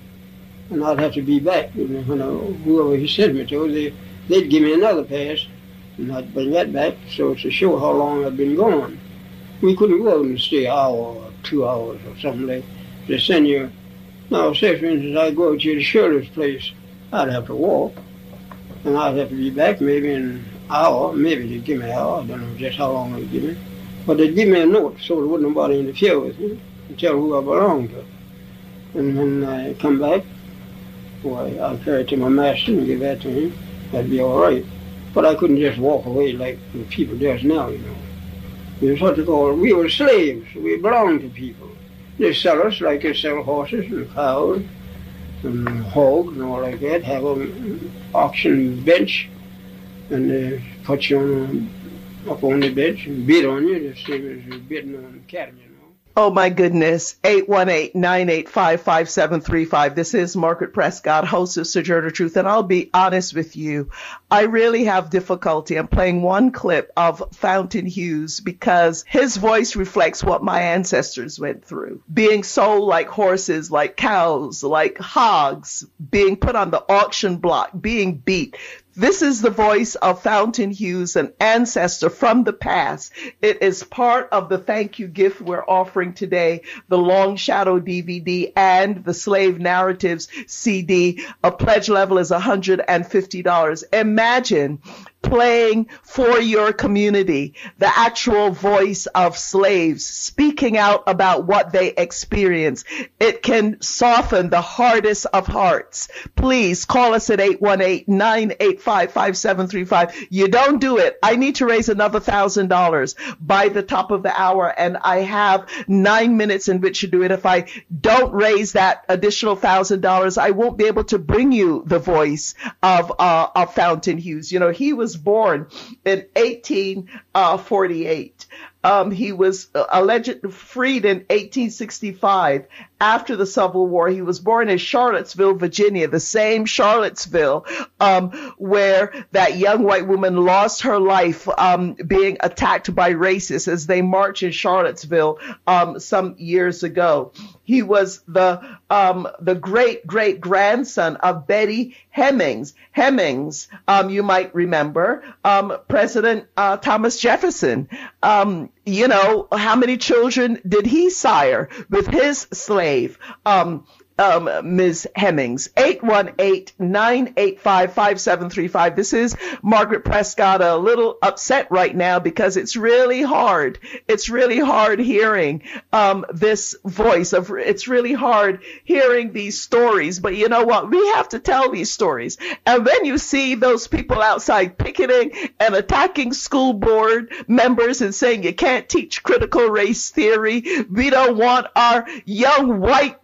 and I'd have to be back. You know, when I, whoever he sent me to, they, they'd give me another pass, and I'd bring that back so to show how long I'd been gone. We couldn't go out and stay an hour or two hours or something They send you. Now, say for instance, I go to the Shirley's place, I'd have to walk, and I'd have to be back maybe in an hour, maybe they'd give me an hour, I don't know just how long they'd give me. But they'd give me a note so there wouldn't nobody interfere with me and tell who I belonged to. And when I come back, why, I'll carry it to my master and give that to him. That'd be all right. But I couldn't just walk away like the people does now, you know. We was what they call, we were slaves. We belonged to people. They sell us like they sell horses and cows and hogs and all like that, have an auction bench, and they put you on up on the bench and bid on you the same as you're on cattle, you know. Oh my goodness. 818-985-5735. This is Margaret Prescott, host of Sojourner Truth. And I'll be honest with you. I really have difficulty. I'm playing one clip of Fountain Hughes because his voice reflects what my ancestors went through. Being sold like horses, like cows, like hogs, being put on the auction block, being beat. This is the voice of Fountain Hughes, an ancestor from the past. It is part of the thank you gift we're offering today, the Long Shadow DVD and the Slave Narratives CD. A pledge level is $150. Imagine playing for your community, the actual voice of slaves speaking out about what they experience. It can soften the hardest of hearts. Please call us at 818-985-5735. You don't do it. I need to raise another thousand dollars by the top of the hour and I have nine minutes in which to do it. If I don't raise that additional thousand dollars, I won't be able to bring you the voice of, uh, of Fountain Hughes. You know, he was born in 1848. Uh, Um, he was uh, alleged freed in 1865 after the Civil War. He was born in Charlottesville, Virginia, the same Charlottesville um, where that young white woman lost her life um, being attacked by racists as they marched in Charlottesville um, some years ago. He was the um, the great great grandson of Betty Hemings. Hemings, um, you might remember, um, President uh, Thomas Jefferson. Um, you know, how many children did he sire with his slave? Um, um, Ms. Hemings. 818-985-5735. This is Margaret Prescott, a little upset right now because it's really hard. It's really hard hearing um, this voice of, it's really hard hearing these stories. But you know what? We have to tell these stories. And when you see those people outside picketing and attacking school board members and saying you can't teach critical race theory, we don't want our young white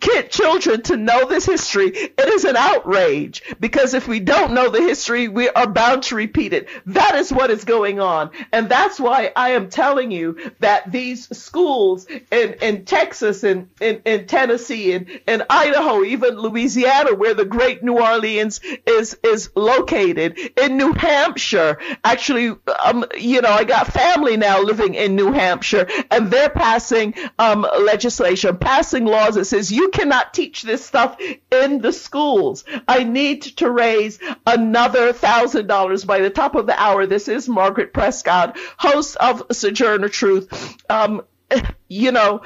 kid children to know this history, it is an outrage because if we don't know the history, we are bound to repeat it. That is what is going on. And that's why I am telling you that these schools in, in Texas and in, in, Tennessee and in Idaho, even Louisiana, where the great New Orleans is, is located, in New Hampshire, actually, um, you know, I got family now living in New Hampshire and they're passing um, legislation, passing laws that says you cannot teach this stuff in the schools. I need to raise another thousand dollars by the top of the hour. This is Margaret Prescott, host of Sojourner Truth. Um, you know,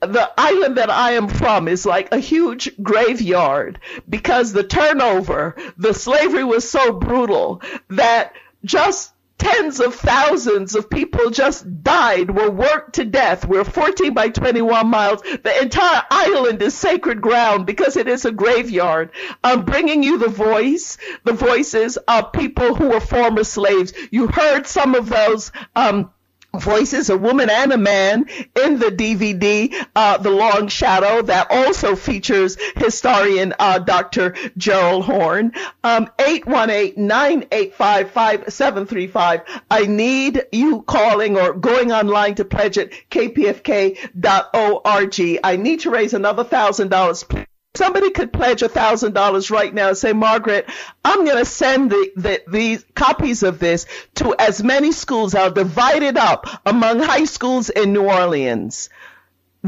the island that I am from is like a huge graveyard because the turnover, the slavery was so brutal that just tens of thousands of people just died, were worked to death. We're 14 by 21 miles. The entire island is sacred ground because it is a graveyard. I'm bringing you the voice, the voices of people who were former slaves. You heard some of those, um, voices, a woman and a man in the DVD, uh, The Long Shadow, that also features historian uh, Dr. Gerald Horne. Um, 818-985-5735. I need you calling or going online to pledge at kpfk.org. I need to raise another thousand dollars somebody could pledge a thousand dollars right now and say, Margaret, I'm going to send the, the, the copies of this to as many schools. I'll divide it up among high schools in New Orleans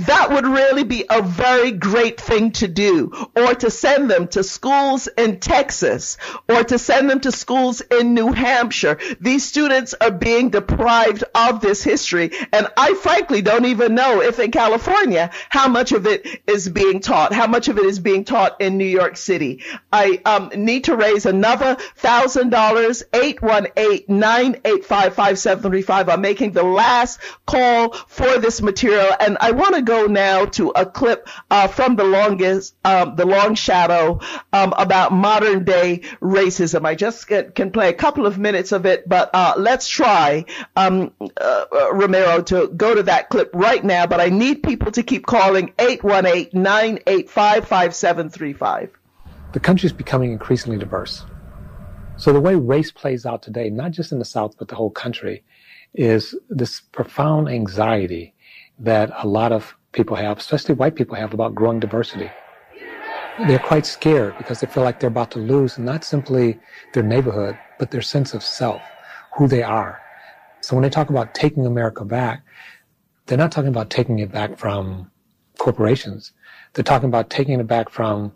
that would really be a very great thing to do, or to send them to schools in Texas, or to send them to schools in New Hampshire. These students are being deprived of this history, and I frankly don't even know if in California how much of it is being taught, how much of it is being taught in New York City. I um, need to raise another thousand dollars, 818-985-5735. I'm making the last call for this material, and I want to go now to a clip uh, from the longest, um, the long shadow um, about modern day racism. I just get, can play a couple of minutes of it, but uh, let's try, um, uh, Romero, to go to that clip right now. But I need people to keep calling 818-985-5735. The country is becoming increasingly diverse. So the way race plays out today, not just in the South, but the whole country, is this profound anxiety that a lot of people have, especially white people have, about growing diversity. They're quite scared because they feel like they're about to lose not simply their neighborhood, but their sense of self, who they are. So when they talk about taking America back, they're not talking about taking it back from corporations. They're talking about taking it back from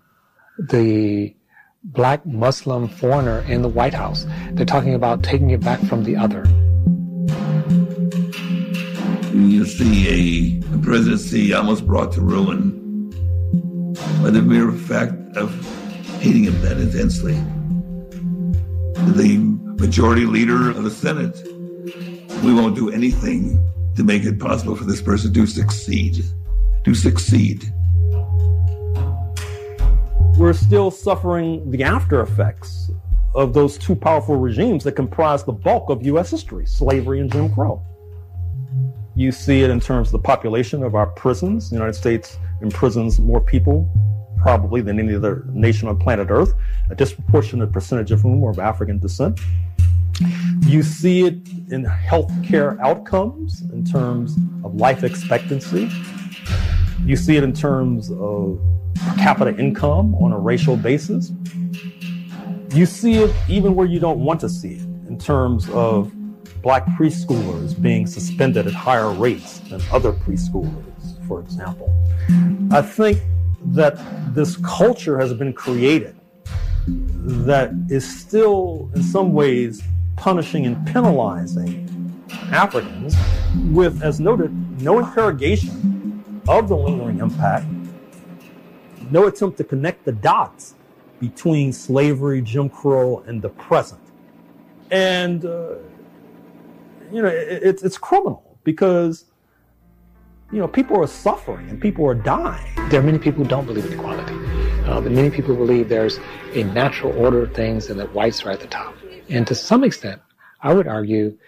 the black Muslim foreigner in the White House. They're talking about taking it back from the other see a, a presidency almost brought to ruin by the mere fact of hating him that intensely. The majority leader of the Senate, we won't do anything to make it possible for this person to succeed. To succeed. We're still suffering the after effects of those two powerful regimes that comprise the bulk of U.S. history slavery and Jim Crow. You see it in terms of the population of our prisons. The United States imprisons more people probably than any other nation on planet Earth, a disproportionate percentage of whom are of African descent. You see it in healthcare outcomes in terms of life expectancy. You see it in terms of per capita income on a racial basis. You see it even where you don't want to see it in terms of black preschoolers being suspended at higher rates than other preschoolers, for example. I think that this culture has been created that is still, in some ways, punishing and penalizing Africans with, as noted, no interrogation of the lingering impact, no attempt to connect the dots between slavery, Jim Crow, and the present. And, uh, you know, it, it's, it's criminal because, you know, people are suffering and people are dying. There are many people who don't believe in equality. Uh, but many people believe there's a natural order of things and that whites are at the top. And to some extent, I would argue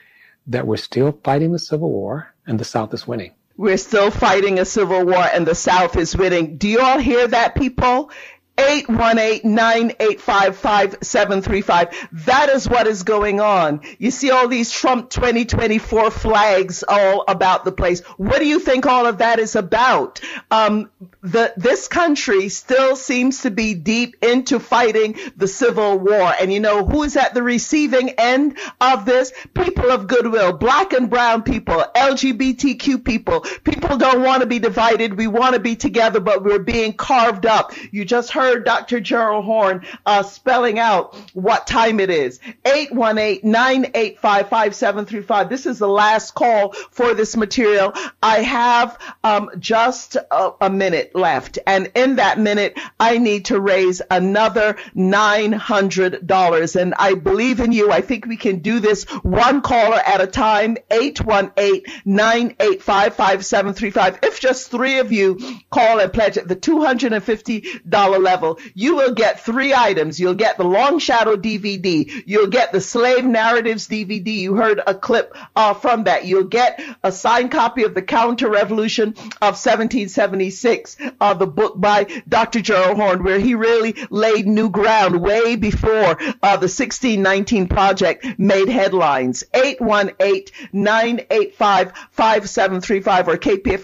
that we're still fighting the Civil War and the South is winning. We're still fighting a civil war and the South is winning. Do you all hear that, people? 818-985-5735. That is what is going on. You see all these Trump 2024 flags all about the place. What do you think all of that is about? Um, the, this country still seems to be deep into fighting the civil war. And you know who is at the receiving end of this? People of goodwill, black and brown people, LGBTQ people. People don't want to be divided. We want to be together, but we're being carved up. You just heard heard Dr. Gerald Horne uh, spelling out what time it is. 818-985-5735. This is the last call for this material. I have um, just a, a minute left. And in that minute, I need to raise another $900. And I believe in you. I think we can do this one caller at a time. 818-985-5735. If just three of you call and pledge at the $250 level, level, you will get three items. You'll get the Long Shadow DVD. You'll get the Slave Narratives DVD. You heard a clip uh, from that. You'll get a signed copy of the Counter Revolution of 1776, uh, the book by Dr. Gerald Horne, where he really laid new ground way before uh, the 1619 Project made headlines. 818-985-5735 or kpfk.org.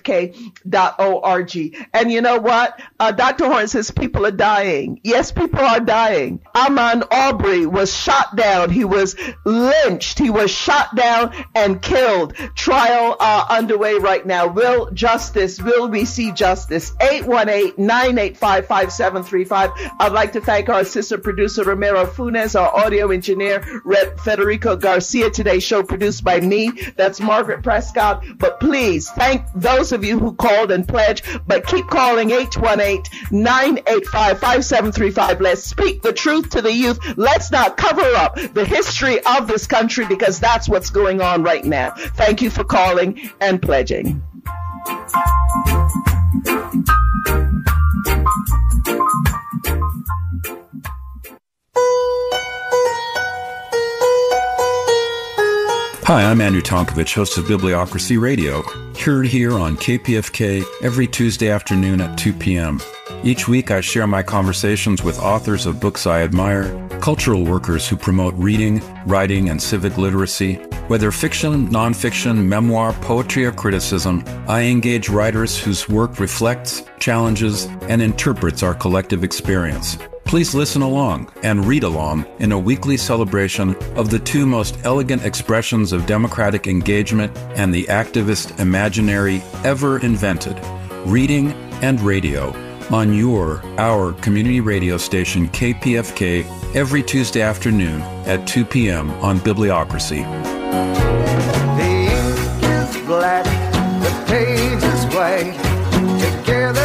And you know what? Uh, Dr. Horne says people are dying. Yes, people are dying. Ahmaud Arbery was shot down. He was lynched. He was shot down and killed. Trial uh, underway right now. Will justice, will we see justice? 818-985-5735. I'd like to thank our assistant producer, Romero Funes, our audio engineer, Red Federico Garcia. Today's show produced by me. That's Margaret Prescott. But please thank those of you who called and pledged, but keep calling 818 985 5735. Let's speak the truth to the youth. Let's not cover up the history of this country because that's what's going on right now. Thank you for calling and pledging. Hi, I'm Andrew Tonkovich, host of Bibliocracy Radio, heard here on KPFK every Tuesday afternoon at 2 p.m. Each week, I share my conversations with authors of books I admire, cultural workers who promote reading, writing, and civic literacy. Whether fiction, nonfiction, memoir, poetry, or criticism, I engage writers whose work reflects, challenges, and interprets our collective experience. Please listen along and read along in a weekly celebration of the two most elegant expressions of democratic engagement and the activist imaginary ever invented reading and radio on your, our community radio station KPFK every Tuesday afternoon at 2 p.m. on Bibliocracy. The ink is black, the page is white. Together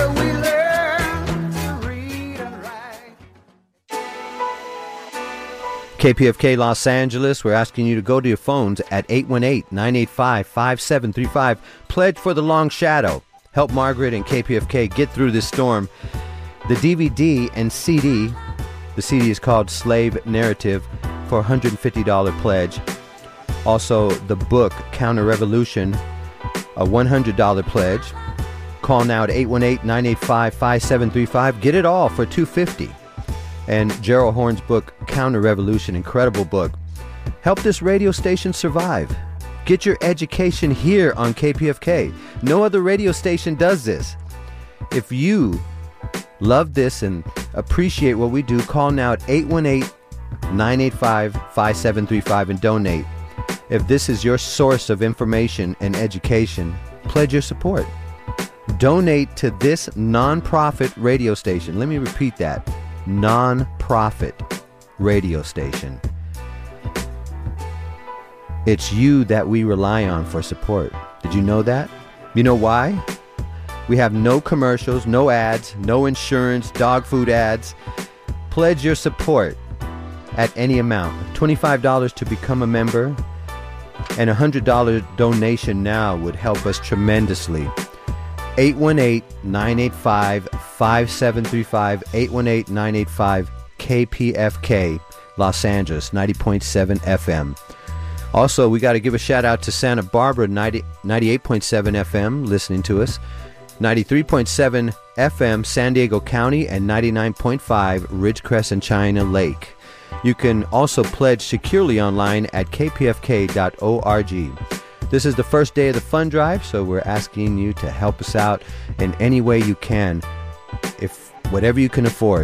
KPFK Los Angeles, we're asking you to go to your phones at 818 985 5735. Pledge for the long shadow. Help Margaret and KPFK get through this storm. The DVD and CD, the CD is called Slave Narrative for $150 pledge. Also, the book Counter Revolution, a $100 pledge. Call now at 818-985-5735. Get it all for 250 And Gerald Horne's book Counter Revolution, incredible book. Help this radio station survive. Get your education here on KPFK. No other radio station does this. If you love this and appreciate what we do, call now at 818 985 5735 and donate. If this is your source of information and education, pledge your support. Donate to this nonprofit radio station. Let me repeat that nonprofit radio station. It's you that we rely on for support. Did you know that? You know why? We have no commercials, no ads, no insurance, dog food ads. Pledge your support at any amount $25 to become a member, and a $100 donation now would help us tremendously. 818 985 5735, 818 985 KPFK, Los Angeles, 90.7 FM. Also, we got to give a shout out to Santa Barbara, 90, 98.7 FM, listening to us, 93.7 FM, San Diego County, and 99.5 Ridgecrest and China Lake. You can also pledge securely online at kpfk.org. This is the first day of the fund drive, so we're asking you to help us out in any way you can. If whatever you can afford,